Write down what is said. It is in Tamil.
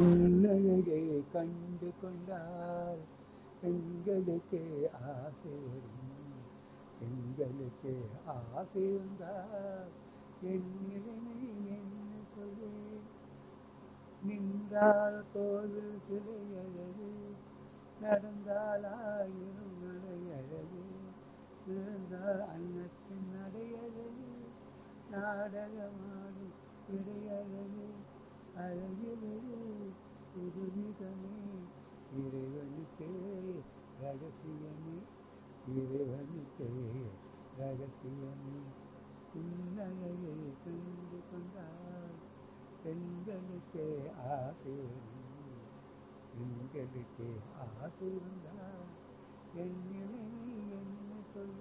புன்னகையை கண்டு கொண்டால் பெண்களுக்கே ஆசை வரும். பெண்களுக்கே ஆசை வந்தால் என் நிலைமை என்ன சொல்வேன்? நின்றால் தோல் சிலை அழகு நடந்தால் ஆயிரம் நடை அழகு இருந்தால் அன்னத்தின் நடை அழகு நாடகமாடும் இடையழகு அழகிலது புதுமிதமே இறைவனுக்கே ரகசியமே. இறைவனுக்கே ரகசியமே. புன்னகையை கண்டு கொண்டால் பெண்களுக்கே ஆசை பெண்களுக்கே ஆசை வந்தால் என்